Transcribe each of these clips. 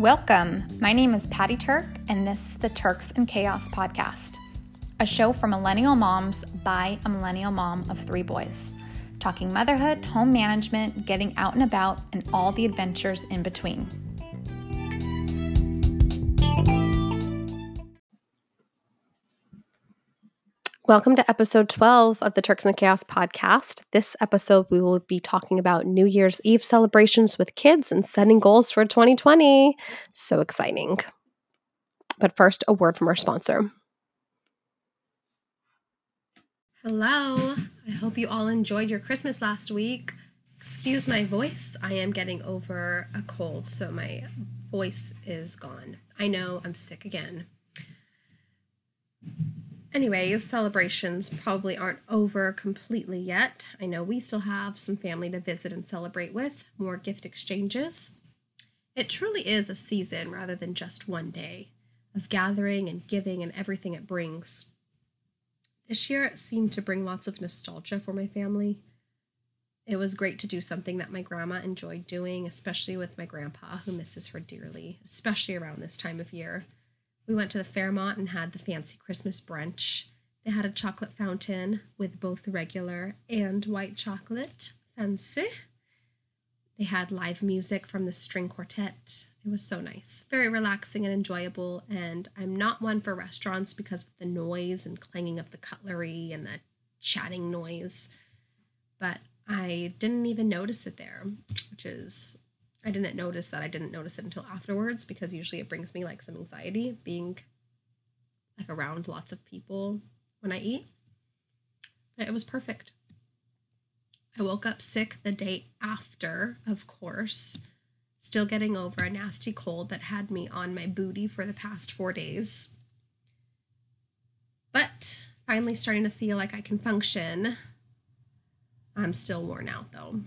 Welcome. My name is Patty Turk, and this is the Turks and Chaos podcast, a show for millennial moms by a millennial mom of three boys, talking motherhood, home management, getting out and about, and all the adventures in between. Welcome to episode 12 of the Turks and Chaos podcast. This episode, we will be talking about New Year's Eve celebrations with kids and setting goals for 2020. So exciting. But first, a word from our sponsor. Hello. I hope you all enjoyed your Christmas last week. Excuse my voice. I am getting over a cold, so my voice is gone. I know I'm sick again. Anyways, celebrations probably aren't over completely yet. I know we still have some family to visit and celebrate with, more gift exchanges. It truly is a season rather than just one day of gathering and giving and everything it brings. This year it seemed to bring lots of nostalgia for my family. It was great to do something that my grandma enjoyed doing, especially with my grandpa, who misses her dearly, especially around this time of year. We went to the Fairmont and had the fancy Christmas brunch. They had a chocolate fountain with both regular and white chocolate. Fancy. They had live music from the string quartet. It was so nice. Very relaxing and enjoyable. And I'm not one for restaurants because of the noise and clanging of the cutlery and the chatting noise. But I didn't even notice it there, which is I didn't notice that I didn't notice it until afterwards because usually it brings me like some anxiety being like around lots of people when I eat. But it was perfect. I woke up sick the day after, of course, still getting over a nasty cold that had me on my booty for the past four days. But finally starting to feel like I can function. I'm still worn out though.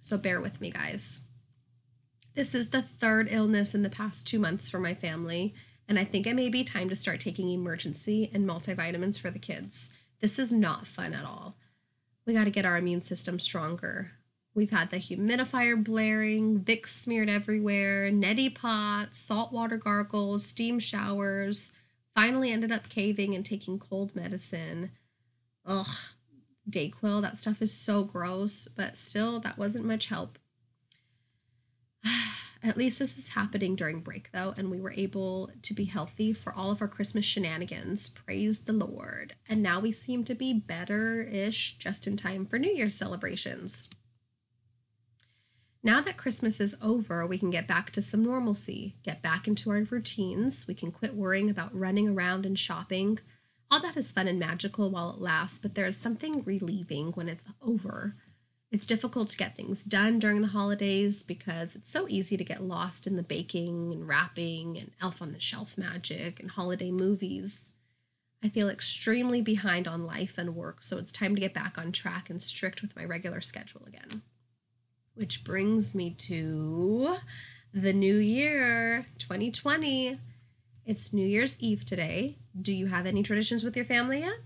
So bear with me, guys. This is the third illness in the past two months for my family, and I think it may be time to start taking Emergen-C and multivitamins for the kids. This is not fun at all. We got to get our immune system stronger. We've had the humidifier blaring, Vicks smeared everywhere, neti pots, saltwater gargles, steam showers. Finally ended up caving and taking cold medicine. Ugh, Dayquil, that stuff is so gross, but still, that wasn't much help. At least this is happening during break, though, and we were able to be healthy for all of our Christmas shenanigans. Praise the Lord. And now we seem to be better ish just in time for New Year's celebrations. Now that Christmas is over, we can get back to some normalcy, get back into our routines. We can quit worrying about running around and shopping. All that is fun and magical while it lasts, but there is something relieving when it's over. It's difficult to get things done during the holidays because it's so easy to get lost in the baking and wrapping and elf on the shelf magic and holiday movies. I feel extremely behind on life and work, so it's time to get back on track and strict with my regular schedule again. Which brings me to the new year, 2020. It's New Year's Eve today. Do you have any traditions with your family yet?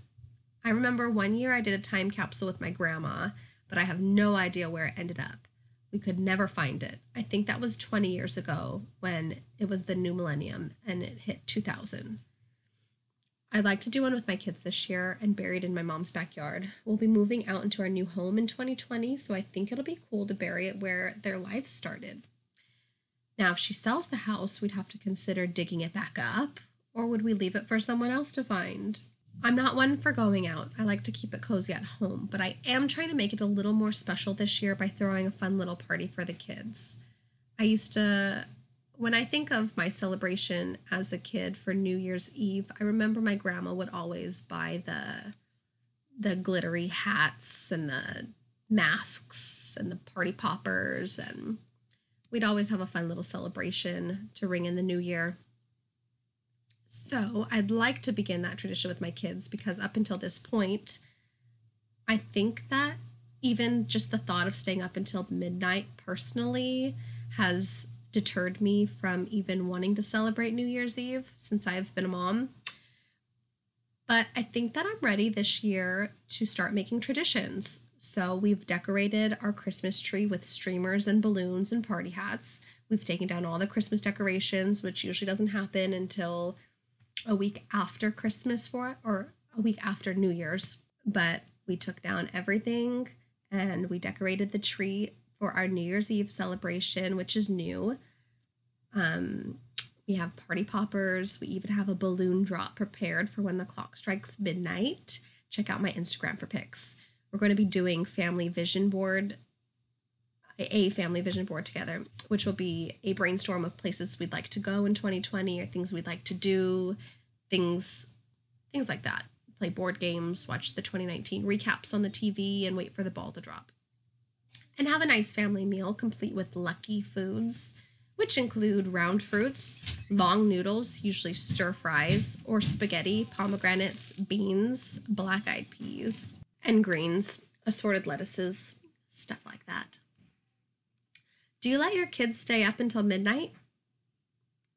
I remember one year I did a time capsule with my grandma but I have no idea where it ended up. We could never find it. I think that was 20 years ago when it was the new millennium and it hit 2000. I'd like to do one with my kids this year and buried in my mom's backyard. We'll be moving out into our new home in 2020, so I think it'll be cool to bury it where their life started. Now, if she sells the house, we'd have to consider digging it back up, or would we leave it for someone else to find? I'm not one for going out. I like to keep it cozy at home, but I am trying to make it a little more special this year by throwing a fun little party for the kids. I used to, when I think of my celebration as a kid for New Year's Eve, I remember my grandma would always buy the the glittery hats and the masks and the party poppers and we'd always have a fun little celebration to ring in the new year. So I'd like to begin that tradition with my kids because up until this point, I think that even just the thought of staying up until midnight personally has deterred me from even wanting to celebrate New Year's Eve since I've been a mom. But I think that I'm ready this year to start making traditions. So we've decorated our Christmas tree with streamers and balloons and party hats. We've taken down all the Christmas decorations, which usually doesn't happen until a week after Christmas for it or a week after New Year's. But we took down everything and we decorated the tree for our New Year's Eve celebration, which is new. Um, we have party poppers. We even have a balloon drop prepared for when the clock strikes midnight. Check out my Instagram for pics. We're going to be doing family vision board a family vision board together, which will be a brainstorm of places we'd like to go in 2020 or things we'd like to do, things things like that. Play board games, watch the 2019 recaps on the TV and wait for the ball to drop. And have a nice family meal complete with lucky foods, which include round fruits, long noodles, usually stir fries, or spaghetti, pomegranates, beans, black eyed peas, and greens, assorted lettuces, stuff like that. Do you let your kids stay up until midnight?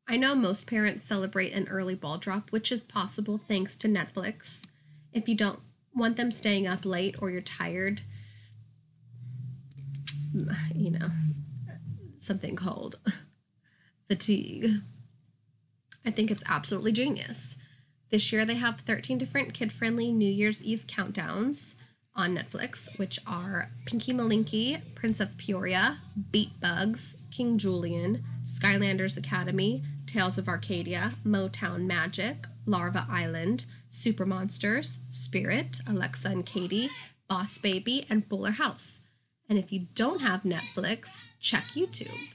I know most parents celebrate an early ball drop, which is possible thanks to Netflix. If you don't want them staying up late or you're tired, you know, something called fatigue. I think it's absolutely genius. This year they have 13 different kid friendly New Year's Eve countdowns on Netflix, which are Pinky Malinky, Prince of Peoria, Beat Bugs, King Julien, Skylanders Academy, Tales of Arcadia, Motown Magic, Larva Island, Super Monsters, Spirit, Alexa and Katie, Boss Baby, and Fuller House. And if you don't have Netflix, check YouTube.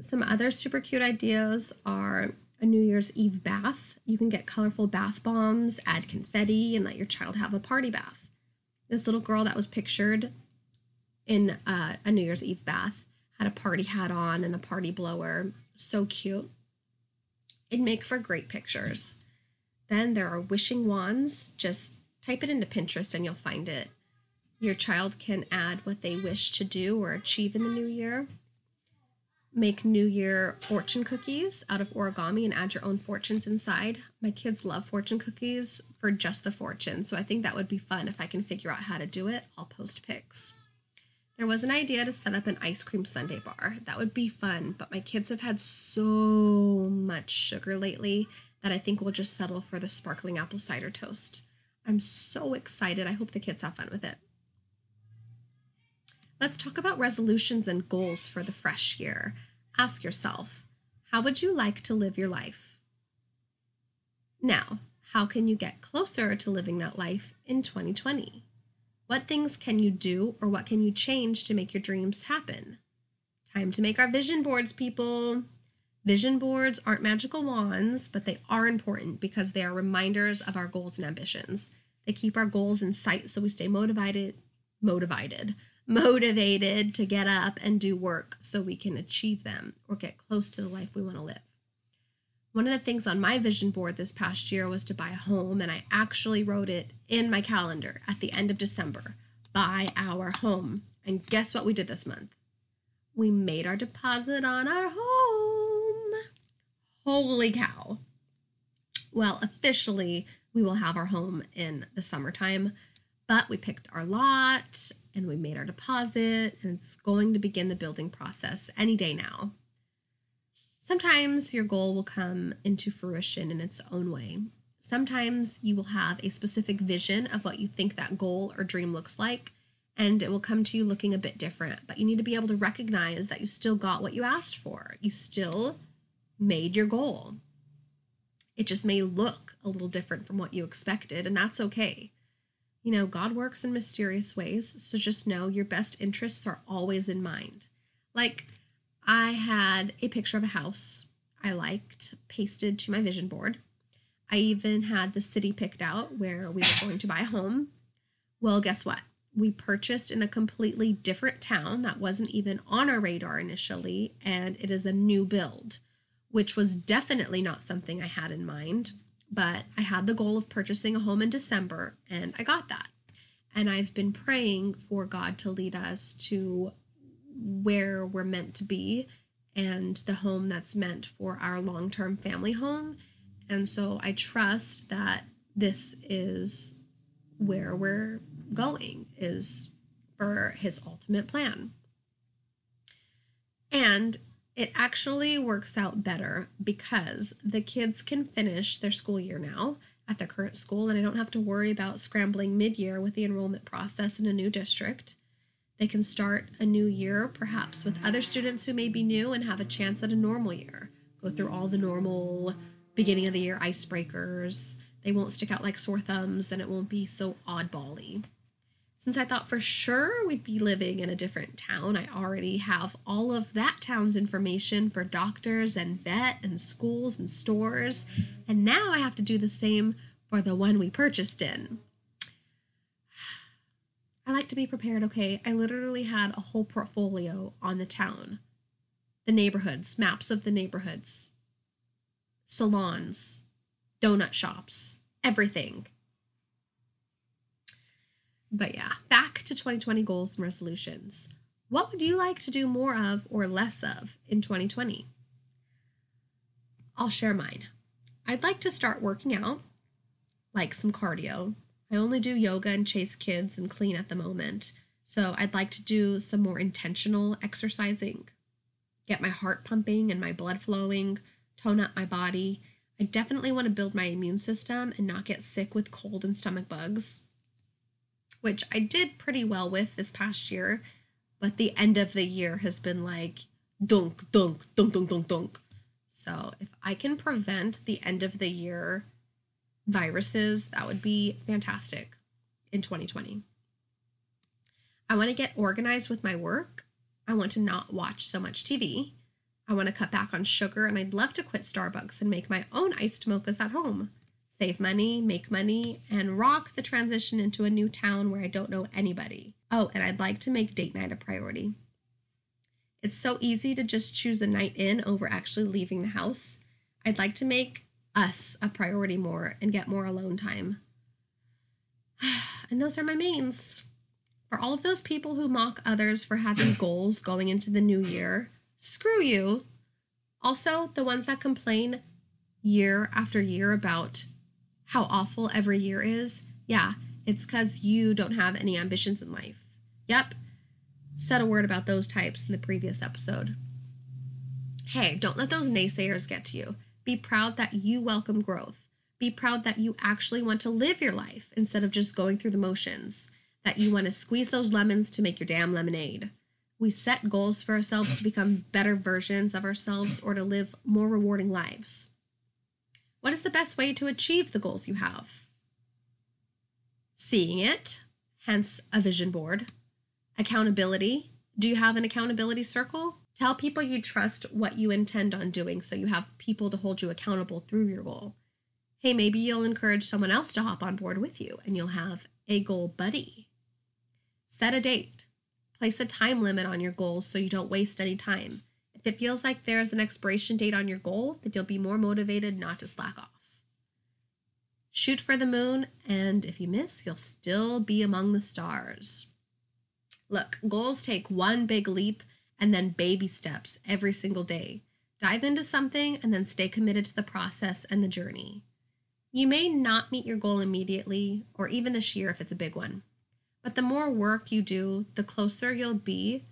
Some other super cute ideas are a New Year's Eve bath. You can get colorful bath bombs, add confetti, and let your child have a party bath this little girl that was pictured in uh, a New Year's Eve bath had a party hat on and a party blower. So cute. It'd make for great pictures. Then there are wishing wands. Just type it into Pinterest and you'll find it. Your child can add what they wish to do or achieve in the new year make New Year fortune cookies out of origami and add your own fortunes inside. My kids love fortune cookies for just the fortune, so I think that would be fun if I can figure out how to do it. I'll post pics. There was an idea to set up an ice cream sundae bar. That would be fun, but my kids have had so much sugar lately that I think we'll just settle for the sparkling apple cider toast. I'm so excited. I hope the kids have fun with it. Let's talk about resolutions and goals for the fresh year. Ask yourself, how would you like to live your life? Now, how can you get closer to living that life in 2020? What things can you do or what can you change to make your dreams happen? Time to make our vision boards, people. Vision boards aren't magical wands, but they are important because they are reminders of our goals and ambitions. They keep our goals in sight so we stay motivated, motivated, motivated to get up and do work so we can achieve them or get close to the life we want to live. One of the things on my vision board this past year was to buy a home, and I actually wrote it in my calendar at the end of December buy our home. And guess what we did this month? We made our deposit on our home. Holy cow. Well, officially, we will have our home in the summertime, but we picked our lot and we made our deposit, and it's going to begin the building process any day now. Sometimes your goal will come into fruition in its own way. Sometimes you will have a specific vision of what you think that goal or dream looks like, and it will come to you looking a bit different. But you need to be able to recognize that you still got what you asked for. You still made your goal. It just may look a little different from what you expected, and that's okay. You know, God works in mysterious ways, so just know your best interests are always in mind. Like, I had a picture of a house I liked pasted to my vision board. I even had the city picked out where we were going to buy a home. Well, guess what? We purchased in a completely different town that wasn't even on our radar initially, and it is a new build, which was definitely not something I had in mind but I had the goal of purchasing a home in December and I got that. And I've been praying for God to lead us to where we're meant to be and the home that's meant for our long term family home. And so I trust that this is where we're going, is for his ultimate plan. And it actually works out better because the kids can finish their school year now at their current school, and I don't have to worry about scrambling mid year with the enrollment process in a new district. They can start a new year, perhaps with other students who may be new and have a chance at a normal year. Go through all the normal beginning of the year icebreakers. They won't stick out like sore thumbs and it won't be so oddbally. Since I thought for sure we'd be living in a different town, I already have all of that town's information for doctors and vet and schools and stores. And now I have to do the same for the one we purchased in. I like to be prepared, okay? I literally had a whole portfolio on the town, the neighborhoods, maps of the neighborhoods, salons, donut shops, everything. But yeah, back to 2020 goals and resolutions. What would you like to do more of or less of in 2020? I'll share mine. I'd like to start working out, like some cardio. I only do yoga and chase kids and clean at the moment. So I'd like to do some more intentional exercising, get my heart pumping and my blood flowing, tone up my body. I definitely want to build my immune system and not get sick with cold and stomach bugs which I did pretty well with this past year, but the end of the year has been like dunk, dunk, dunk, dunk, dunk, dunk. So if I can prevent the end of the year viruses, that would be fantastic in 2020. I want to get organized with my work. I want to not watch so much TV. I want to cut back on sugar and I'd love to quit Starbucks and make my own iced mochas at home save money, make money, and rock the transition into a new town where I don't know anybody. Oh, and I'd like to make date night a priority. It's so easy to just choose a night in over actually leaving the house. I'd like to make us a priority more and get more alone time. and those are my mains. For all of those people who mock others for having goals going into the new year, screw you. Also, the ones that complain year after year about how awful every year is? Yeah, it's because you don't have any ambitions in life. Yep. Said a word about those types in the previous episode. Hey, don't let those naysayers get to you. Be proud that you welcome growth. Be proud that you actually want to live your life instead of just going through the motions, that you want to squeeze those lemons to make your damn lemonade. We set goals for ourselves to become better versions of ourselves or to live more rewarding lives. What is the best way to achieve the goals you have? Seeing it, hence a vision board. Accountability. Do you have an accountability circle? Tell people you trust what you intend on doing so you have people to hold you accountable through your goal. Hey, maybe you'll encourage someone else to hop on board with you and you'll have a goal buddy. Set a date. Place a time limit on your goals so you don't waste any time it feels like there's an expiration date on your goal, then you'll be more motivated not to slack off. Shoot for the moon, and if you miss, you'll still be among the stars. Look, goals take one big leap and then baby steps every single day. Dive into something and then stay committed to the process and the journey. You may not meet your goal immediately, or even this year if it's a big one. But the more work you do, the closer you'll be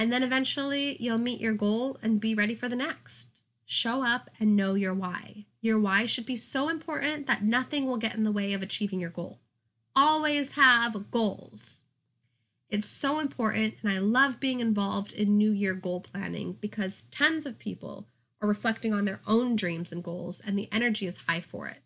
and then eventually you'll meet your goal and be ready for the next. Show up and know your why. Your why should be so important that nothing will get in the way of achieving your goal. Always have goals. It's so important, and I love being involved in New Year goal planning because tons of people are reflecting on their own dreams and goals, and the energy is high for it.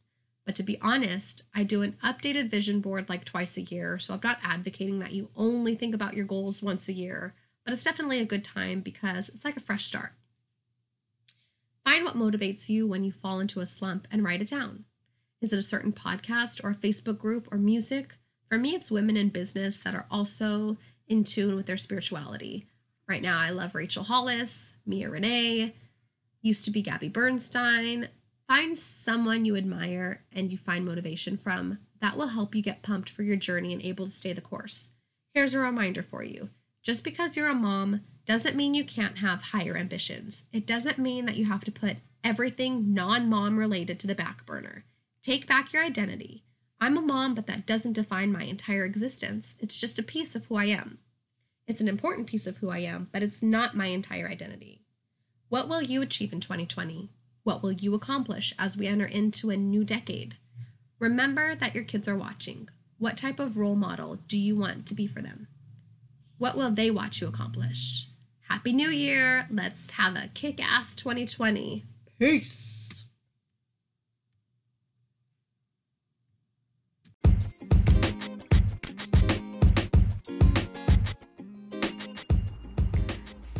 But to be honest, I do an updated vision board like twice a year, so I'm not advocating that you only think about your goals once a year but it's definitely a good time because it's like a fresh start. Find what motivates you when you fall into a slump and write it down. Is it a certain podcast or a Facebook group or music? For me, it's women in business that are also in tune with their spirituality. Right now, I love Rachel Hollis, Mia Renee, used to be Gabby Bernstein. Find someone you admire and you find motivation from. That will help you get pumped for your journey and able to stay the course. Here's a reminder for you just because you're a mom doesn't mean you can't have higher ambitions. It doesn't mean that you have to put everything non mom related to the back burner. Take back your identity. I'm a mom, but that doesn't define my entire existence. It's just a piece of who I am. It's an important piece of who I am, but it's not my entire identity. What will you achieve in 2020? What will you accomplish as we enter into a new decade? Remember that your kids are watching. What type of role model do you want to be for them? What will they watch you accomplish? Happy New Year! Let's have a kick ass 2020. Peace!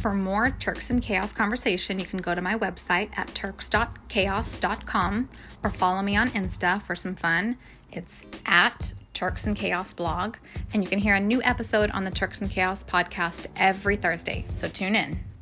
For more Turks and Chaos conversation, you can go to my website at turks.chaos.com or follow me on Insta for some fun. It's at Turks and Chaos blog, and you can hear a new episode on the Turks and Chaos podcast every Thursday. So tune in.